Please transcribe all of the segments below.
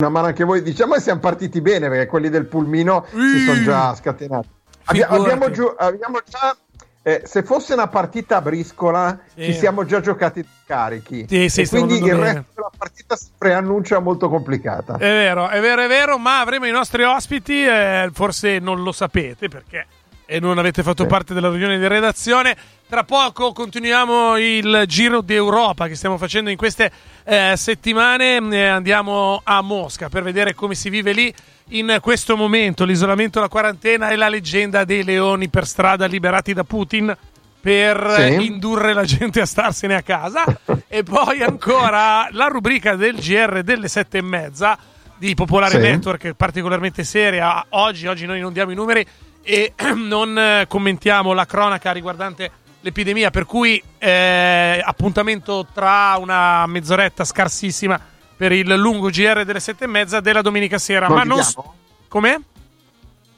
una mano anche voi. Diciamo che siamo partiti bene perché quelli del pulmino mm. si sono già scatenati. Abbi- abbiamo, giu- abbiamo, già. Eh, se fosse una partita a briscola, sì. ci siamo già giocati carichi. Sì, sì, quindi il bene. resto della partita si preannuncia molto complicata. È vero, è vero, è vero, ma avremo i nostri ospiti. Eh, forse non lo sapete perché e non avete fatto parte della riunione di redazione. Tra poco continuiamo il giro d'Europa che stiamo facendo in queste eh, settimane. Eh, andiamo a Mosca per vedere come si vive lì in questo momento. L'isolamento, la quarantena e la leggenda dei leoni per strada liberati da Putin per sì. indurre la gente a starsene a casa. e poi ancora la rubrica del GR delle sette e mezza di Popolare sì. Network, particolarmente seria. Oggi, oggi noi non diamo i numeri e non eh, commentiamo la cronaca riguardante l'epidemia, per cui eh, appuntamento tra una mezz'oretta scarsissima per il lungo GR delle sette e mezza della domenica sera. Non Ma non diamo? Com'è?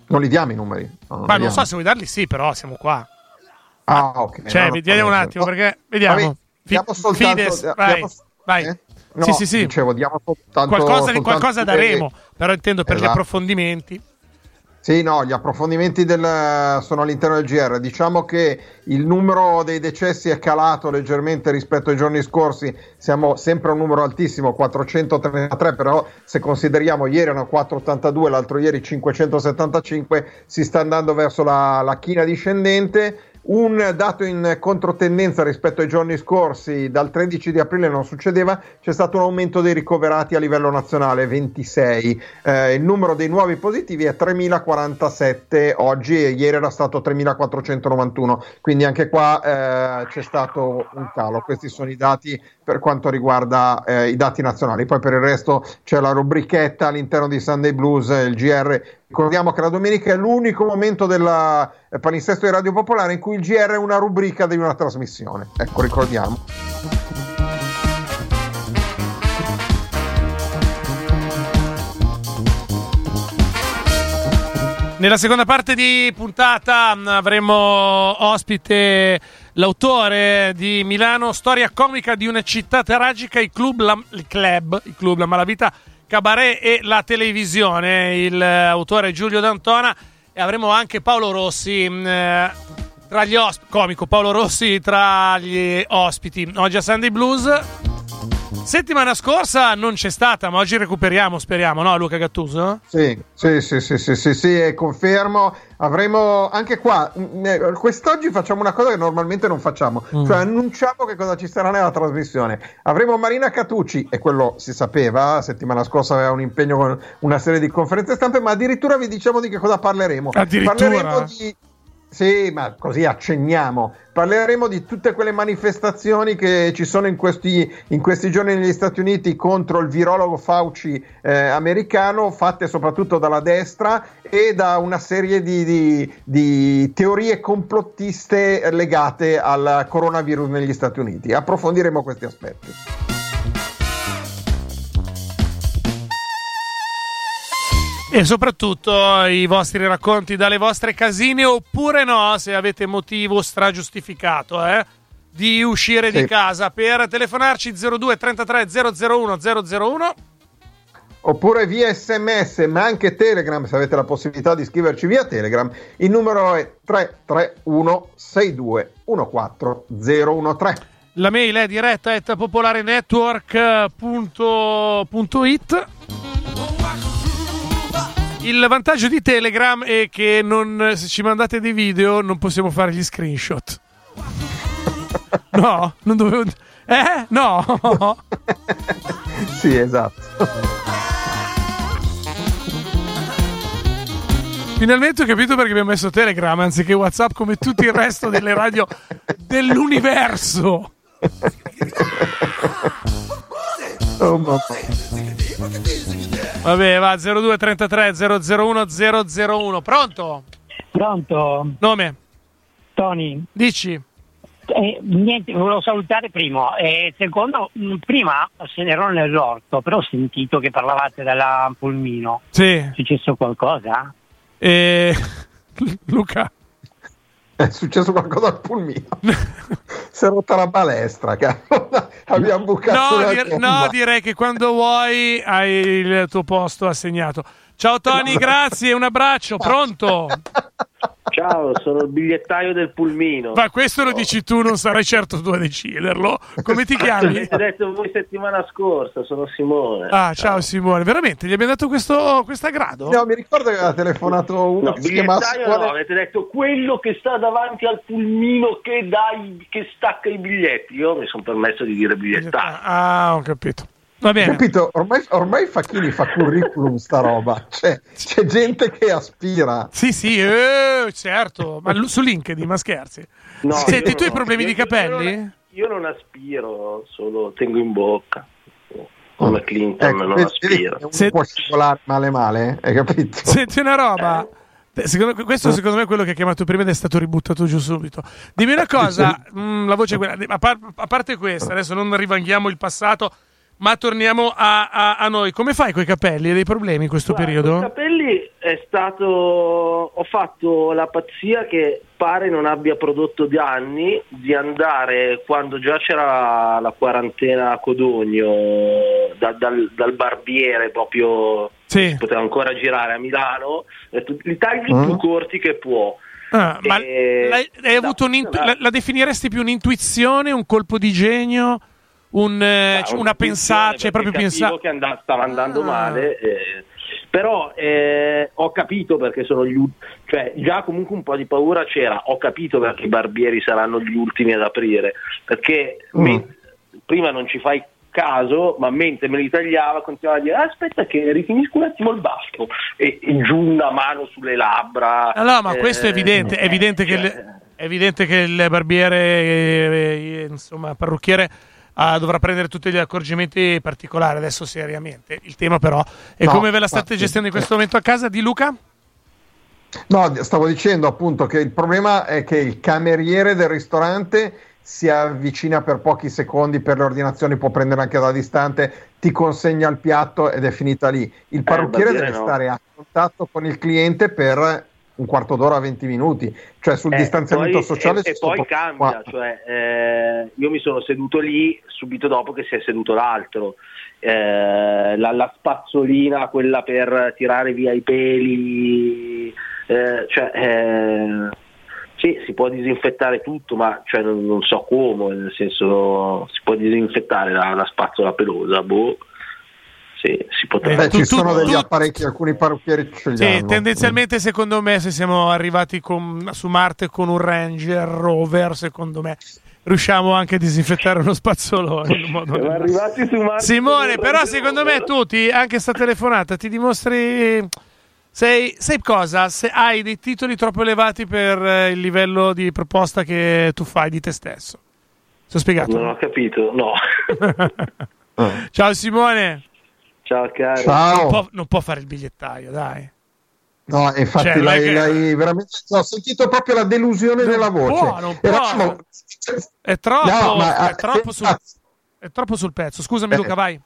Non li diamo i numeri. No, non Ma non so se vuoi darli, sì, però siamo qua. Ah, ok. Cioè, no, vediamo un attimo, perché vediamo. Diamo soltanto, Fides, vai, diamo, vai. Eh? No, sì, sì, sì. Dicevo, diamo soltanto, qualcosa, soltanto qualcosa daremo, però intendo per esatto. gli approfondimenti. Sì, no, gli approfondimenti del, sono all'interno del GR. Diciamo che il numero dei decessi è calato leggermente rispetto ai giorni scorsi, siamo sempre a un numero altissimo, 433, però se consideriamo ieri erano 482, l'altro ieri 575, si sta andando verso la, la china discendente. Un dato in controtendenza rispetto ai giorni scorsi, dal 13 di aprile non succedeva, c'è stato un aumento dei ricoverati a livello nazionale, 26. Eh, il numero dei nuovi positivi è 3047 oggi e ieri era stato 3491, quindi anche qua eh, c'è stato un calo. Questi sono i dati per quanto riguarda eh, i dati nazionali. Poi per il resto c'è la rubrichetta all'interno di Sunday Blues, il GR. Ricordiamo che la domenica è l'unico momento del eh, palinsesto di Radio Popolare in cui il GR è una rubrica di una trasmissione. Ecco, ricordiamo. Nella seconda parte di puntata avremo ospite l'autore di Milano, storia comica di una città tragica, i club, la, il il club, la malavita, cabaret e la televisione. Il autore è Giulio D'Antona e avremo anche Paolo Rossi mm, tra gli ospiti, comico Paolo Rossi tra gli ospiti. Oggi a Sunday Blues Settimana scorsa non c'è stata, ma oggi recuperiamo, speriamo, no Luca Gattuso? Sì, sì, sì, sì, sì, sì, sì confermo. Avremo anche qua, mm, eh, quest'oggi facciamo una cosa che normalmente non facciamo, mm. cioè annunciamo che cosa ci sarà nella trasmissione. Avremo Marina Catucci, e quello si sapeva, settimana scorsa aveva un impegno con una serie di conferenze stampe, ma addirittura vi diciamo di che cosa parleremo. Addirittura? Parleremo di sì, ma così accenniamo. Parleremo di tutte quelle manifestazioni che ci sono in questi, in questi giorni negli Stati Uniti contro il virologo Fauci eh, americano, fatte soprattutto dalla destra e da una serie di, di, di teorie complottiste legate al coronavirus negli Stati Uniti. Approfondiremo questi aspetti. E soprattutto i vostri racconti dalle vostre casine oppure no, se avete motivo stragiustificato, eh, di uscire sì. di casa per telefonarci 02 33 001 001 oppure via sms ma anche telegram se avete la possibilità di scriverci via telegram il numero è 331 6214 013 la mail è diretta at popolarenetwork.it il vantaggio di Telegram è che non, se ci mandate dei video non possiamo fare gli screenshot. No, non dovevo. Eh? No. sì, esatto. Finalmente ho capito perché abbiamo messo Telegram anziché WhatsApp come tutto il resto delle radio dell'universo. oh mamma. Vabbè, va 0233 001 001. Pronto? Pronto? Nome? Tony. Dici. Eh, niente, volevo salutare primo. Eh, secondo, mm, prima se ne ero nell'orto, però ho sentito che parlavate della Pulmino. Sì. È successo qualcosa? Eh, Luca. È successo qualcosa al pulmino. si è rotta la balestra, abbiamo bucato no, dir- no, direi che quando vuoi hai il tuo posto assegnato. Ciao Tony, grazie, un abbraccio, pronto? Ciao, sono il bigliettaio del pulmino. Ma questo lo dici tu, non sarai certo tu a deciderlo. Come ti chiami? L'avete detto voi settimana scorsa, sono Simone. Ah, ciao, ciao Simone. Veramente, gli abbiamo dato questo aggrado? No, mi ricordo che aveva telefonato uno no, che si chiamava no, avete detto quello che sta davanti al pulmino che, dai, che stacca i biglietti. Io mi sono permesso di dire bigliettaio. Ah, ho capito. Va bene. Capito? Ormai, ormai Facchini fa curriculum sta roba. Cioè, c'è gente che aspira. Sì, sì, eh, certo. Ma su LinkedIn, ma scherzi. No, Senti, tu hai problemi io, di capelli? Io non, io non aspiro, solo tengo in bocca come. Clinton ecco, non aspira. Se... può scivolare male male, hai capito? Senti una roba. Eh. Secondo, questo secondo me è quello che ha chiamato prima ed è stato ributtato giù subito. Dimmi una cosa, mh, mm, la voce è quella, a, par- a parte questa, adesso non rivanghiamo il passato, ma torniamo a, a, a noi. Come fai con i capelli? Hai dei problemi in questo Guarda, periodo? Con i capelli è stato. Ho fatto la pazzia che pare non abbia prodotto di anni di andare quando già c'era la quarantena a Codogno da, dal, dal, barbiere proprio. Sì. Poteva ancora girare a Milano. Li tagli mm. più corti che può. Ah, ma l'hai, hai avuto la, la definiresti più un'intuizione, un colpo di genio? Un, eh, cioè, una pensata, cioè proprio pensare che and- stava andando ah. male. Eh, però eh, ho capito perché sono gli ultimi, cioè già comunque un po' di paura c'era, ho capito perché i barbieri saranno gli ultimi ad aprire, perché mm. me- prima non ci fai caso, ma mentre me li tagliava continuava a dire aspetta che rifinisco un attimo il basto e, e giù una mano sulle labbra. No, no ma questo è evidente, è evidente, cioè, che, il, è evidente che il barbiere, eh, insomma, parrucchiere uh, dovrà prendere tutti gli accorgimenti particolari adesso seriamente. Il tema però è no, come ve la state gestendo in questo momento a casa di Luca? No, stavo dicendo appunto che il problema è che il cameriere del ristorante si avvicina per pochi secondi per le ordinazioni, può prendere anche da distante, ti consegna il piatto ed è finita lì. Il eh, parrucchiere eh, deve no. stare a contatto con il cliente per un quarto d'ora, 20 minuti, cioè sul eh, distanziamento poi, sociale. E, e poi cambia, cioè, eh, io mi sono seduto lì subito dopo che si è seduto l'altro. Eh, la, la, spazzolina, quella per tirare via i peli, eh, cioè, eh, sì, si può disinfettare tutto, ma cioè, non, non, so come, nel senso si può disinfettare la, la spazzola pelosa, boh sì, si potrebbe. Beh, ci tu, sono degli tu, apparecchi, alcuni parrucchieri ce li sì, tendenzialmente secondo me se siamo arrivati con, su Marte con un Ranger Rover, secondo me riusciamo anche a disinfettare uno spazzolone. In modo siamo arrivati su Marte Simone, però secondo me tu, ti, anche sta telefonata, ti dimostri... Sei, sei, cosa? Se hai dei titoli troppo elevati per eh, il livello di proposta che tu fai di te stesso. Ti ho spiegato? Non ho capito, no. Ciao Simone. Ciao caro. Ciao. Non, può, non può fare il bigliettaio, dai. No, infatti cioè, l'hai, che... l'hai, veramente ho sentito proprio la delusione non della voce. Può, non può. È troppo, no, ma, è, troppo sul, ah. è, troppo sul, pezzo. Scusami, eh, Luca, vai.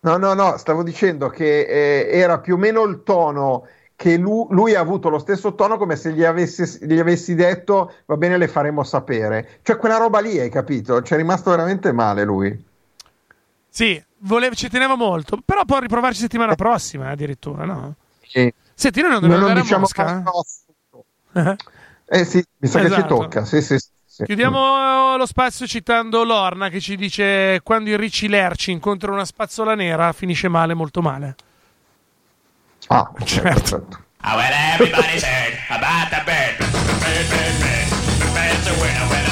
No, no, no, stavo dicendo che eh, era più o meno il tono che lui, lui, ha avuto lo stesso tono come se gli avessi, gli avessi, detto va bene, le faremo sapere. Cioè, quella roba lì, hai capito? Ci è rimasto veramente male lui. Sì, volevo, ci tenevo molto, però può riprovarci settimana prossima addirittura, no? Sì. Senti, noi non dobbiamo andare diciamo a Mosca? eh sì, mi sa esatto. che ci esatto. tocca, sì, sì, sì. Chiudiamo lo spazio citando Lorna che ci dice quando i ricci lerci incontrano una spazzola nera finisce male, molto male. Ah, okay, certo. perfetto. Oh, well, everybody's heard about the bird. The bird's a winner, winner.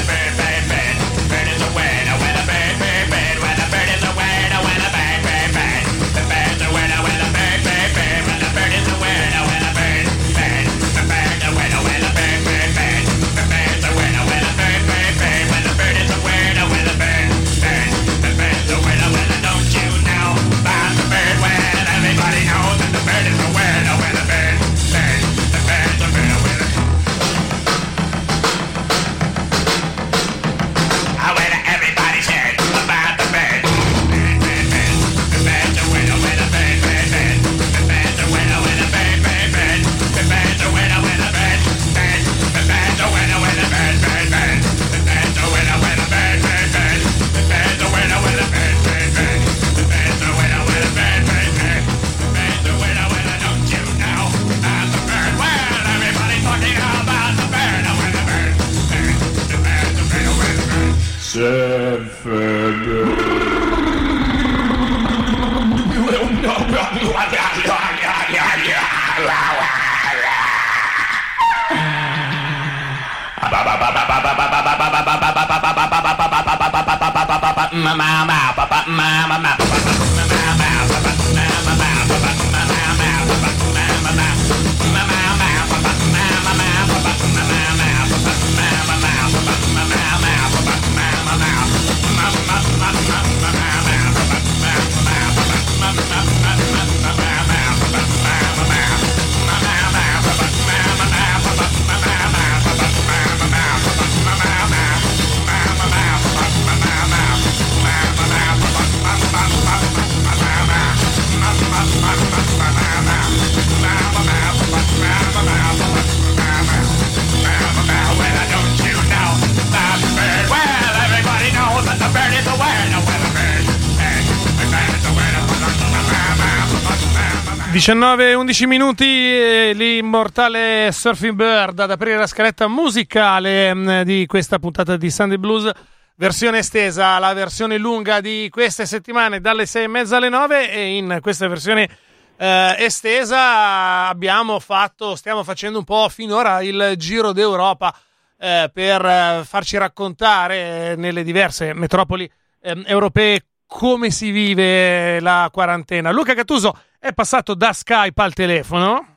19-11 minuti, l'immortale Surfing Bird ad aprire la scaletta musicale mm, di questa puntata di Sunday Blues, versione estesa, la versione lunga di queste settimane dalle 6 e mezza alle 9 e in questa versione eh, estesa abbiamo fatto, stiamo facendo un po' finora il giro d'Europa eh, per eh, farci raccontare nelle diverse metropoli ehm, europee come si vive la quarantena. Luca Cattuso è passato da Skype al telefono.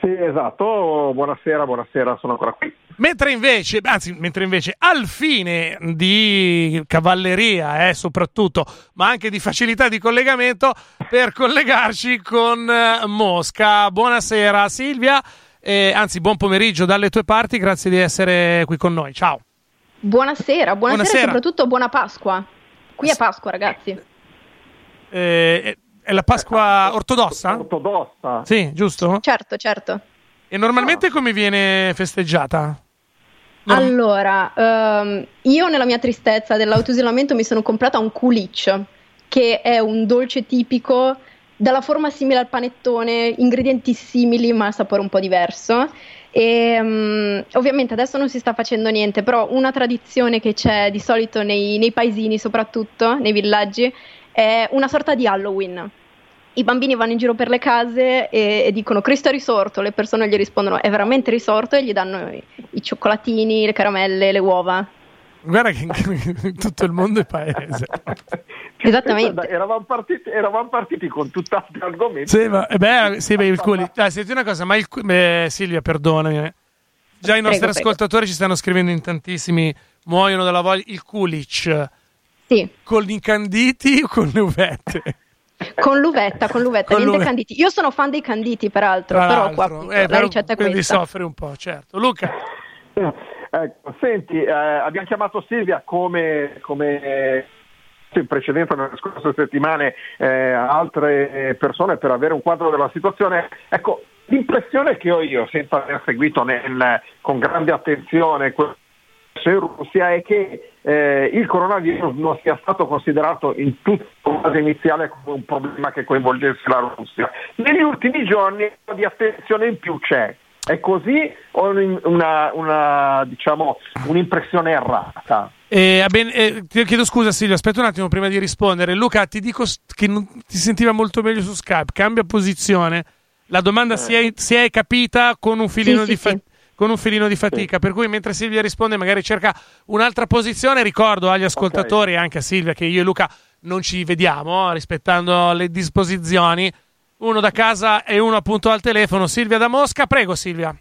Sì, esatto. Buonasera, buonasera, sono ancora qui. Mentre invece, anzi, mentre invece al fine di cavalleria, eh, soprattutto, ma anche di facilità di collegamento, per collegarci con eh, Mosca. Buonasera Silvia, eh, anzi buon pomeriggio dalle tue parti, grazie di essere qui con noi. Ciao. Buonasera, buonasera, buonasera. e soprattutto buona Pasqua. Qui è Pasqua, ragazzi. Eh, è la Pasqua ortodossa? Ortodossa. Sì, giusto? Certo, certo. E normalmente no. come viene festeggiata? Norm- allora, um, io nella mia tristezza dell'autoisolamento mi sono comprata un kulich, che è un dolce tipico dalla forma simile al panettone, ingredienti simili ma sapore un po' diverso. E, um, ovviamente adesso non si sta facendo niente, però una tradizione che c'è di solito nei, nei paesini, soprattutto nei villaggi, è una sorta di Halloween i bambini vanno in giro per le case e, e, dicono Cristo è risorto, le persone gli rispondono è veramente risorto e gli danno i, i cioccolatini, le caramelle, le uova. Guarda che tutto il mondo è paese. Esattamente. Eravamo partiti, eravamo partiti con tutt'altri argomenti. Sì, ma, eh beh, sì, beh, il culi. Ah, senti una cosa, ma il, beh, Silvia, perdonami. Eh. Già i nostri prego, ascoltatori prego. ci stanno scrivendo in tantissimi, muoiono dalla voglia. Il culic. Sì. Con gli incanditi o con le uvette? Con l'uvetta, con l'uvetta, con niente l'uvetta. canditi. Io sono fan dei canditi, peraltro, Tra però qua appunto, eh, la ricetta è quindi questa. Quindi soffri un po', certo. Luca. Ecco, senti, eh, abbiamo chiamato Silvia come, come in precedenza nelle scorse settimane eh, altre persone per avere un quadro della situazione. Ecco, l'impressione che ho io, senza aver seguito nel, con grande attenzione quello in Russia è che eh, il coronavirus non sia stato considerato in tutta la fase iniziale come un problema che coinvolgesse la Russia. Negli ultimi giorni un po' di attenzione in più c'è. È così o una, una, diciamo, un'impressione errata? Eh, ben, eh, ti chiedo scusa Silvia, aspetta un attimo prima di rispondere. Luca, ti dico che non, ti sentiva molto meglio su Skype, cambia posizione. La domanda eh. si, è, si, è, capita con un filino sì, di sì, fa- sì con un filino di fatica. Per cui mentre Silvia risponde, magari cerca un'altra posizione. Ricordo agli ascoltatori e okay. anche a Silvia che io e Luca non ci vediamo, rispettando le disposizioni. Uno da casa e uno appunto al telefono. Silvia da Mosca, prego Silvia.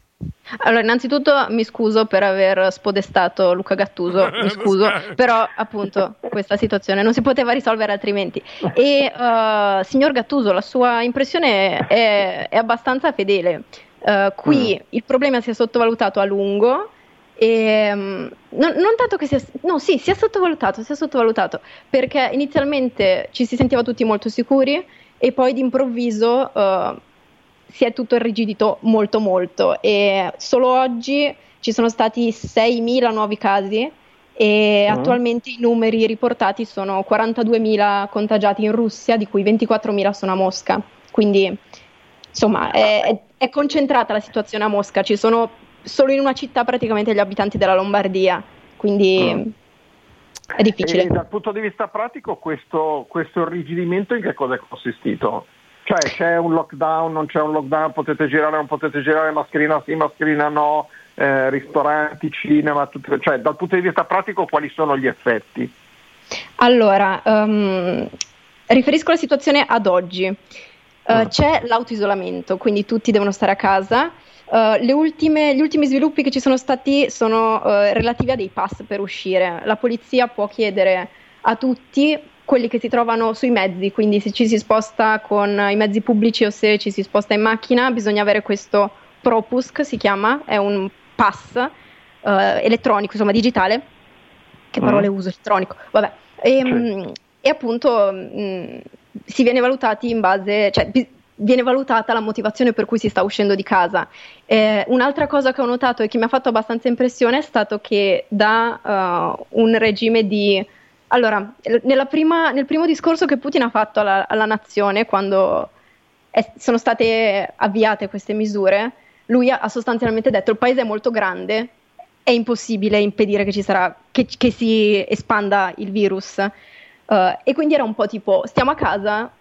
Allora, innanzitutto mi scuso per aver spodestato Luca Gattuso, mi scuso, però appunto questa situazione non si poteva risolvere altrimenti. E uh, signor Gattuso, la sua impressione è, è abbastanza fedele. Uh, qui mm. il problema si è sottovalutato a lungo. E, um, non, non, tanto che sia, no, sì, si è sottovalutato, si è sottovalutato perché inizialmente ci si sentiva tutti molto sicuri e poi d'improvviso uh, si è tutto irrigidito molto, molto. E solo oggi ci sono stati 6.000 nuovi casi e mm. attualmente i numeri riportati sono 42.000 contagiati in Russia, di cui 24.000 sono a Mosca. Quindi insomma è, è, concentrata la situazione a Mosca, ci sono solo in una città praticamente gli abitanti della Lombardia, quindi... Mm. è difficile. E dal punto di vista pratico questo, questo irrigidimento in che cosa è consistito? Cioè c'è un lockdown, non c'è un lockdown, potete girare, non potete girare, mascherina sì, mascherina no, eh, ristoranti, cinema, tutto, cioè dal punto di vista pratico quali sono gli effetti? Allora, um, riferisco la situazione ad oggi. Uh. C'è l'autoisolamento, quindi tutti devono stare a casa. Uh, ultime, gli ultimi sviluppi che ci sono stati sono uh, relativi a dei pass per uscire. La polizia può chiedere a tutti quelli che si trovano sui mezzi, quindi se ci si sposta con i mezzi pubblici o se ci si sposta in macchina, bisogna avere questo Propusc, si chiama, è un pass uh, elettronico, insomma digitale. Che parole mm. uso? Elettronico, vabbè. E, sì. e appunto mh, mm, si viene valutati in base, cioè viene valutata la motivazione per cui si sta uscendo di casa. Eh, un'altra cosa che ho notato e che mi ha fatto abbastanza impressione è stato che da uh, un regime di allora, prima, nel primo discorso che Putin ha fatto alla, alla nazione, quando è, sono state avviate queste misure, lui ha, ha, sostanzialmente detto: il paese è molto grande, è impossibile impedire che, sarà, che, che si espanda il virus. Uh, e quindi era un po' tipo: stiamo a casa,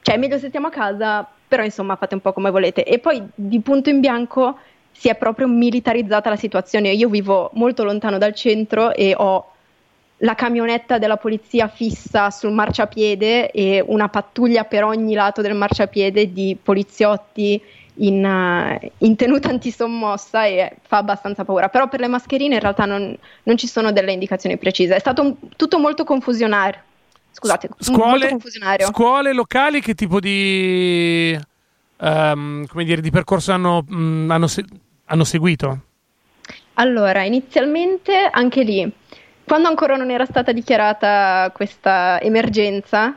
cioè è meglio se stiamo a casa, però insomma fate un po' come volete. E poi di punto in bianco si è proprio militarizzata la situazione. Io vivo molto lontano dal centro e ho la camionetta della polizia fissa sul marciapiede e una pattuglia per ogni lato del marciapiede di poliziotti in, uh, in tenuta antisommossa e fa abbastanza paura. Però per le mascherine in realtà non, non ci sono delle indicazioni precise. È stato un, tutto molto confusionario. Scusate, scuole, molto confusionario. Scuole locali che tipo di, um, come dire, di percorso hanno, mh, mm, hanno, se- hanno seguito? Allora, inizialmente anche lì quando ancora non era stata dichiarata questa emergenza,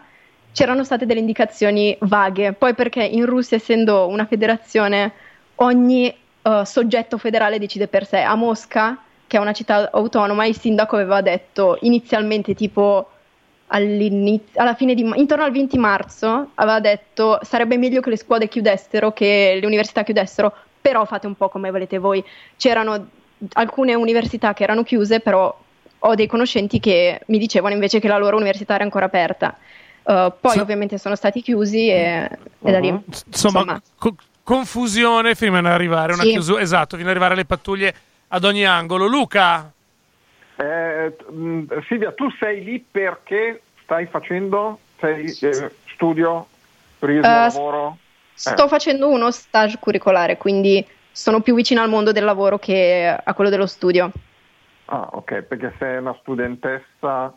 c'erano state delle indicazioni vaghe. Poi perché in Russia, essendo una federazione, ogni uh, soggetto federale decide per sé. A Mosca, che è una città autonoma, il sindaco aveva detto inizialmente tipo alla fine di intorno al 20 marzo aveva detto sarebbe meglio che le scuole chiudessero, che le università chiudessero, però fate un po' come volete voi. C'erano alcune università che erano chiuse, però ho dei conoscenti che mi dicevano invece che la loro università era ancora aperta. Uh, poi so, ovviamente sono stati chiusi e, uh-huh. e da lì uh-huh. insomma, insomma. Co- confusione fino ad arrivare una sì. chiusura esatto fino ad arrivare alle pattuglie ad ogni angolo Luca eh, mm, Silvia tu sei lì perché stai facendo sei, eh, studio turismo uh, lavoro sto eh. facendo uno stage curricolare quindi sono più vicino al mondo del lavoro che a quello dello studio Ah, ok, perché sei una studentessa.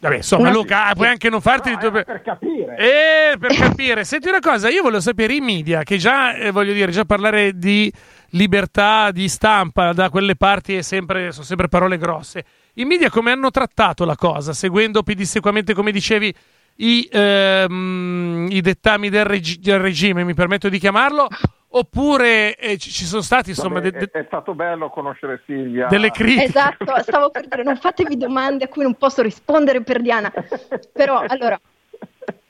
Vabbè, insomma, Luca, puoi anche non farti. No, tuo... per capire. Eh, per capire. Senti una cosa, io voglio sapere i media, che già, eh, voglio dire, già parlare di libertà di stampa da quelle parti è sempre, sono sempre parole grosse. I media come hanno trattato la cosa, seguendo pedissequamente, come dicevi, i, ehm, i dettami del, reg- del regime, mi permetto di chiamarlo, Oppure eh, ci sono stati insomma. Vabbè, de- de- è, stato bello conoscere Silvia. Delle critiche. Esatto, stavo per dire, non fatevi domande a cui non posso rispondere per Diana. Però allora,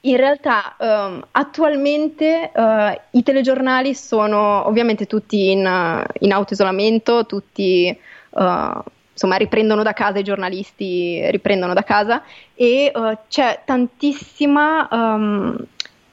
in realtà um, attualmente uh, i telegiornali sono ovviamente tutti in, uh, in autoisolamento, tutti uh, insomma riprendono da casa, i giornalisti riprendono da casa e c'è tantissima. Um,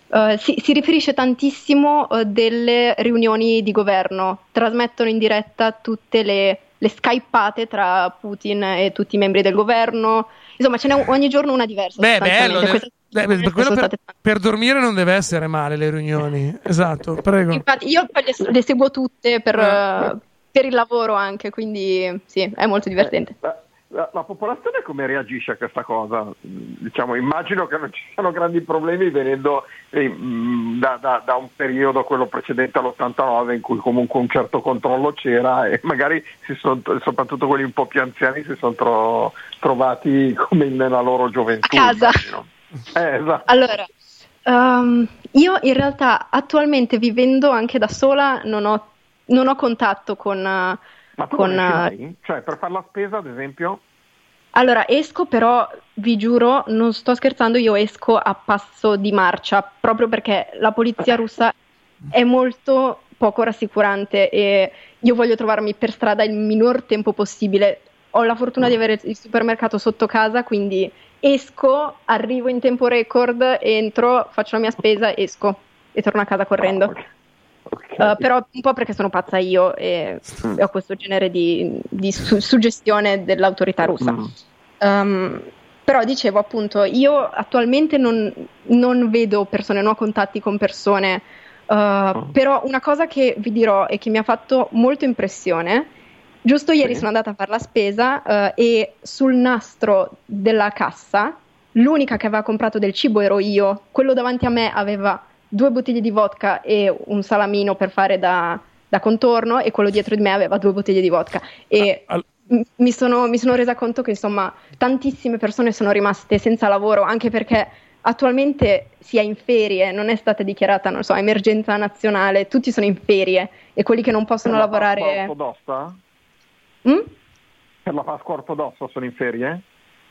Uh, si, si, riferisce tantissimo uh, delle riunioni di governo, trasmettono in diretta tutte le, le skypate tra Putin e tutti i membri del governo, insomma ce n'è ogni giorno una diversa. Beh, bello, Queste, beh, per, per, per, dormire non deve essere male le riunioni, esatto, prego. Infatti io le, le seguo tutte per, uh, per, il lavoro anche, quindi sì, è molto divertente. Eh, la, la, popolazione come reagisce a questa cosa? Diciamo, immagino che non ci siano grandi problemi venendo eh, da, da, da, un periodo, quello precedente all'89, in cui comunque un certo controllo c'era e magari son, soprattutto quelli un po' più anziani si sono tro, trovati come nella loro gioventù. A casa. Eh, esatto. Allora, um, io in realtà attualmente vivendo anche da sola non ho, non ho contatto con... Uh, ma tu con, mai? Cioè, per fare la spesa, ad esempio? Allora, esco però, vi giuro, non sto scherzando, io esco a passo di marcia, proprio perché la polizia russa è molto poco rassicurante e io voglio trovarmi per strada il minor tempo possibile. ho la fortuna di avere il supermercato sotto casa, quindi esco, arrivo in tempo record, entro, faccio la mia spesa, esco e torno a casa correndo. Okay. Uh, però un po' perché sono pazza io e, mm. ho questo genere di, di su- suggestione dell'autorità russa. Mm. Um, però dicevo appunto, io attualmente non, non, vedo persone, non ho contatti con persone, uh, oh. però una cosa che vi dirò e che mi ha fatto molto impressione, giusto ieri sì. sono andata a fare la spesa uh, e sul nastro della cassa l'unica che aveva comprato del cibo ero io, quello davanti a me aveva due bottiglie di vodka e un salamino per fare da, da contorno e quello dietro di me aveva due bottiglie di vodka. E ah, al- mi, sono, mi sono resa conto che insomma tantissime persone sono rimaste senza lavoro anche perché attualmente si è in ferie, non è stata dichiarata, non so, emergenza nazionale, tutti sono in ferie e quelli che non possono per lavorare... Per la Pasqua ortodossa? Mm? Per la Pasqua ortodossa sono in ferie?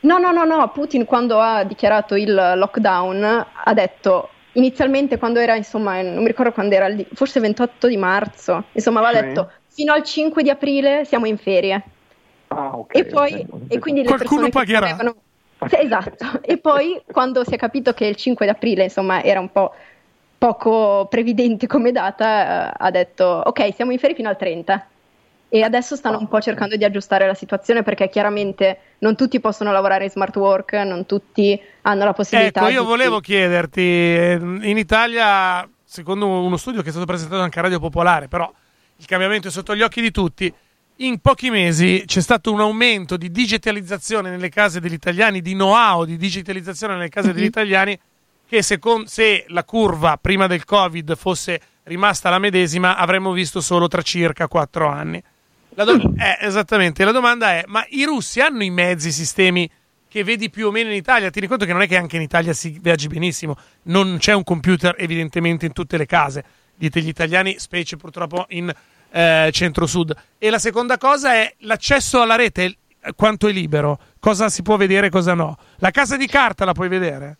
No, no, no, no, Putin quando ha dichiarato il lockdown ha detto inizialmente quando era, insomma, non mi ricordo quando era, forse 28 di marzo, insomma, aveva sì. detto fino al 5 di aprile siamo in ferie. Ah, okay, e poi okay. e quindi le Qualcuno pagherà. Avevano... Sì, esatto. e poi quando si è capito che il 5 di aprile, insomma, era un po' poco previdente come data, eh, ha detto ok, siamo in ferie fino al 30 e adesso stanno un po' cercando di aggiustare la situazione perché chiaramente non tutti possono lavorare in smart work, non tutti hanno la possibilità. Ecco, io volevo chiederti, in Italia, secondo uno studio che è stato presentato anche a Radio Popolare, però il cambiamento è sotto gli occhi di tutti, in pochi mesi c'è stato un aumento di digitalizzazione nelle case degli italiani, di know-how di digitalizzazione nelle case mm-hmm. degli italiani, che secondo, se la curva prima del Covid fosse rimasta la medesima avremmo visto solo tra circa quattro anni. La do- eh, esattamente, la domanda è, ma i russi hanno i mezzi, i sistemi che vedi più o meno in Italia? Tieni conto che non è che anche in Italia si viaggi benissimo, non c'è un computer evidentemente in tutte le case, dite gli italiani, specie purtroppo in eh, centro-sud. E la seconda cosa è l'accesso alla rete, quanto è libero, cosa si può vedere e cosa no. La casa di carta la puoi vedere?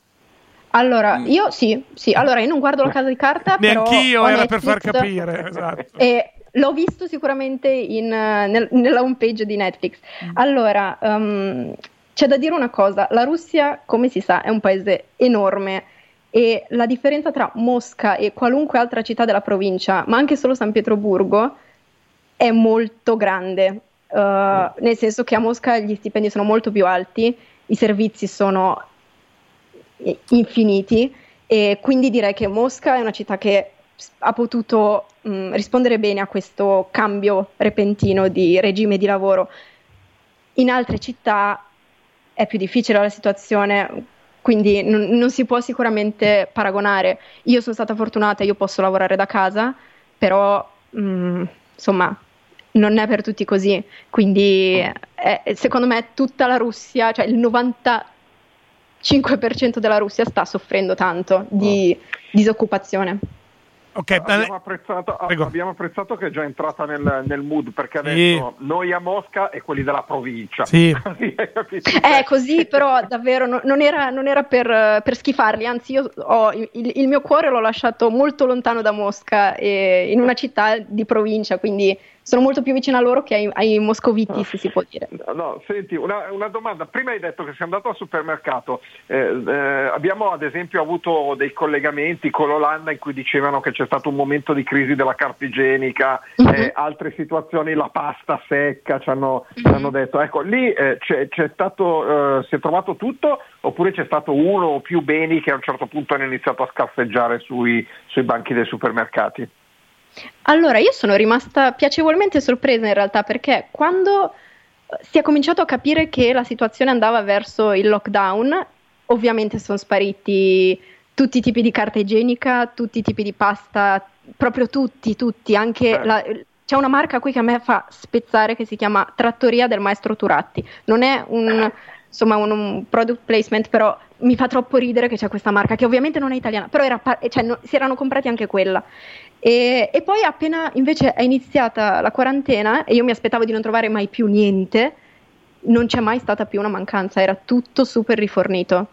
Allora, mm. io sì, sì. Allora, io non guardo la casa di carta. Neanch'io, era Netflix, per far capire. Esatto. E L'ho visto sicuramente in, nel, nella homepage di Netflix. Mm. Allora, um, c'è da dire una cosa, la Russia, come si sa, è un paese enorme e la differenza tra Mosca e qualunque altra città della provincia, ma anche solo San Pietroburgo, è molto grande. Uh, mm. Nel senso che a Mosca gli stipendi sono molto più alti, i servizi sono infiniti e quindi direi che Mosca è una città che ha potuto mh, mm, rispondere bene a questo cambio repentino di regime di lavoro. In altre città è più difficile la situazione, quindi non, non, si può sicuramente paragonare. Io sono stata fortunata, io posso lavorare da casa, però mh, mm, insomma non è per tutti così. Quindi è, secondo me tutta la Russia, cioè il 95% della Russia sta soffrendo tanto di disoccupazione. Okay, abbiamo, apprezzato, abbiamo, apprezzato, che è già entrata nel, nel mood perché adesso sì. noi a Mosca e quelli della provincia. Sì. è così, però davvero no, non era, non era per, per, schifarli, anzi io ho, il, il, mio cuore l'ho lasciato molto lontano da Mosca, e, in una città di provincia, quindi sono molto più vicina a loro che ai, ai moscoviti, se si può dire. No, senti, una, una, domanda. Prima hai detto che sei andato al supermercato. Eh, eh, abbiamo ad esempio avuto dei collegamenti con l'Olanda in cui dicevano che c'è stato un momento di crisi della carta igienica, mm-hmm. eh, altre situazioni, la pasta secca, ci hanno, mm-hmm. ci hanno detto. Ecco, lì eh, c'è, c'è stato, eh, si è trovato tutto oppure c'è stato uno o più beni che a un certo punto hanno iniziato a scaffeggiare sui, sui banchi dei supermercati? Allora, io sono rimasta piacevolmente sorpresa in realtà perché quando si è cominciato a capire che la situazione andava verso il lockdown, ovviamente sono spariti tutti i tipi di carta igienica, tutti i tipi di pasta, proprio tutti, tutti, anche la, c'è una marca qui che a me fa spezzare che si chiama Trattoria del Maestro Turatti. Non è un, insomma, un, un product placement, però mi fa troppo ridere che c'è questa marca che ovviamente non è italiana, però era, cioè, no, si erano comprati anche quella. E, e, poi appena invece è iniziata la quarantena e io mi aspettavo di non trovare mai più niente, non c'è mai stata più una mancanza, era tutto super rifornito.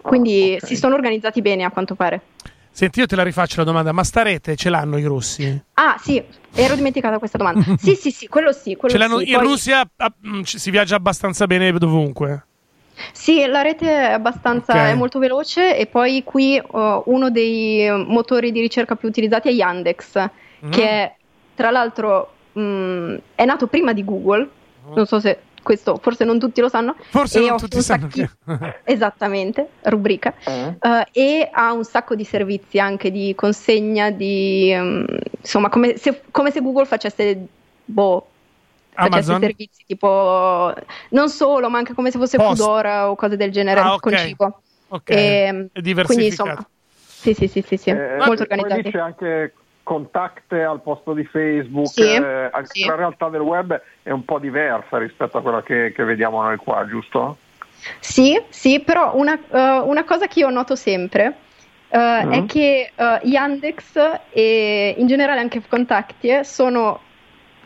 Quindi oh, okay. si sono organizzati bene a quanto pare. Senti, io te la rifaccio la domanda, ma sta rete ce l'hanno i russi? Ah, sì, ero dimenticata questa domanda. sì, sì, sì, quello sì. Quello ce l'hanno sì. in Poi- Russia ah, mm, si viaggia abbastanza bene dovunque. Sì, la rete è abbastanza Ok. è molto veloce e poi qui eh, uno dei motori di ricerca più utilizzati è Yandex, Mm. che è, tra l'altro mh, è nato prima di Google. Non so se questo, forse non tutti lo sanno. Forse non tutti sanno sacchi-. Esattamente, rubrica. Eh? Eh, e ha un sacco di servizi anche di consegna, di ehm, insomma, come se, come se Google facesse boh, facesse Amazon? servizi tipo non solo, ma anche come se fosse Post. Foodora o cose del genere Ah, ok. con cibo. Ok, Ehm, è Quindi diversificato. insomma, sì, sì, sì, sì, sì, Eh, molto organizzati. c'è anche contact al posto di Facebook, Sì, eh, anche sì. la realtà del web è un po' diversa rispetto a quella che, che vediamo noi qua, giusto? Sì, sì, però una, eh, una cosa che io noto sempre eh, Mm. è che eh, Yandex e in generale anche Contactie sono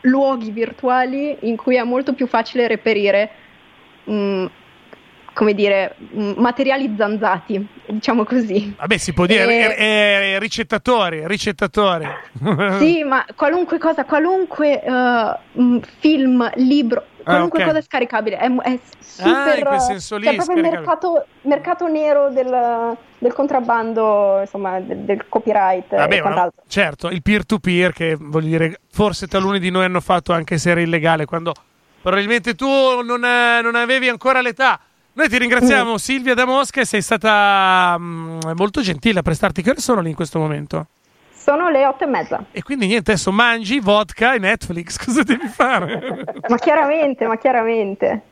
luoghi virtuali in cui è molto più facile reperire, mm, come dire, materiali zanzati, diciamo così. Vabbè, si può dire Eh, eh, eh, ricettatori, ricettatori. Sì, ma qualunque cosa, qualunque mm, film, libro, qualunque ok. cosa è scaricabile, è, è super... Ah, in quel senso lì C'è proprio il mercato, mercato nero del, del contrabbando, insomma, del, del copyright Vabbè, e quant'altro. certo, il peer-to-peer che voglio dire, forse taluni di noi hanno fatto anche se era illegale quando probabilmente tu non, non avevi ancora l'età. Noi ti Mm. ringraziamo Silvia da Mosca sei stata mm, molto gentile a prestarti. Che ore sono lì in questo momento? Sono le otto e mezza. E quindi niente, adesso mangi vodka e Netflix. Cosa devi fare? Ma chiaramente, ma chiaramente.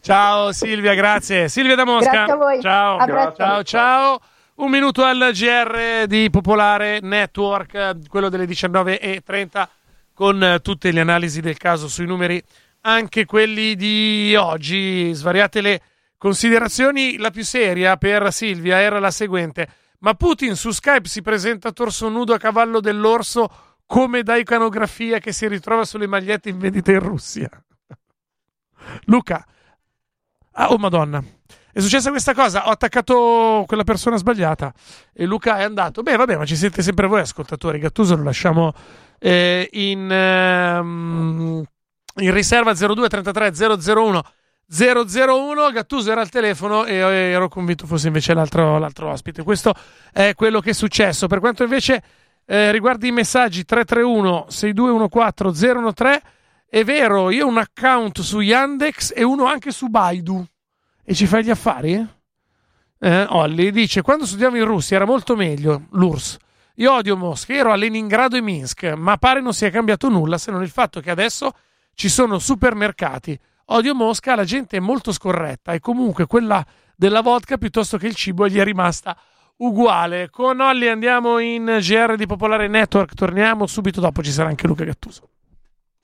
ciao Silvia, grazie. Silvia da Mosca. Grazie a voi. Ciao. A ciao, ciao. Un minuto al GR di Popolare Network, quello delle 19.30, con eh, tutte le analisi del caso sui numeri, anche quelli di oggi. Svariate le considerazioni. La più seria per Silvia era la seguente. Ma Putin su Skype si presenta torso nudo a cavallo dell'orso come da iconografia che si ritrova sulle magliette in vendita in Russia. Luca. Ah, oh madonna. È successa questa cosa, ho attaccato quella persona sbagliata e Luca è andato. Beh, vabbè, ma ci siete sempre voi ascoltatori. Gattuso lo lasciamo eh, in, ehm, in riserva 02 33 001 001. Gattuso era al telefono e ero convinto fosse invece l'altro, l'altro ospite. Questo è quello che è successo. Per quanto invece eh, riguarda i messaggi 331 6214 013 è vero, io ho un account su Yandex e uno anche su Baidu. E ci fai gli affari? Eh, Olli dice: Quando studiavo in Russia era molto meglio l'URSS. Io odio Mosca, ero a Leningrado e Minsk, ma pare non sia cambiato nulla se non il fatto che adesso ci sono supermercati. Odio Mosca, la gente è molto scorretta e comunque quella della vodka piuttosto che il cibo gli è rimasta uguale. Con Olli andiamo in GR di Popolare Network, torniamo subito dopo, ci sarà anche Luca Gattuso.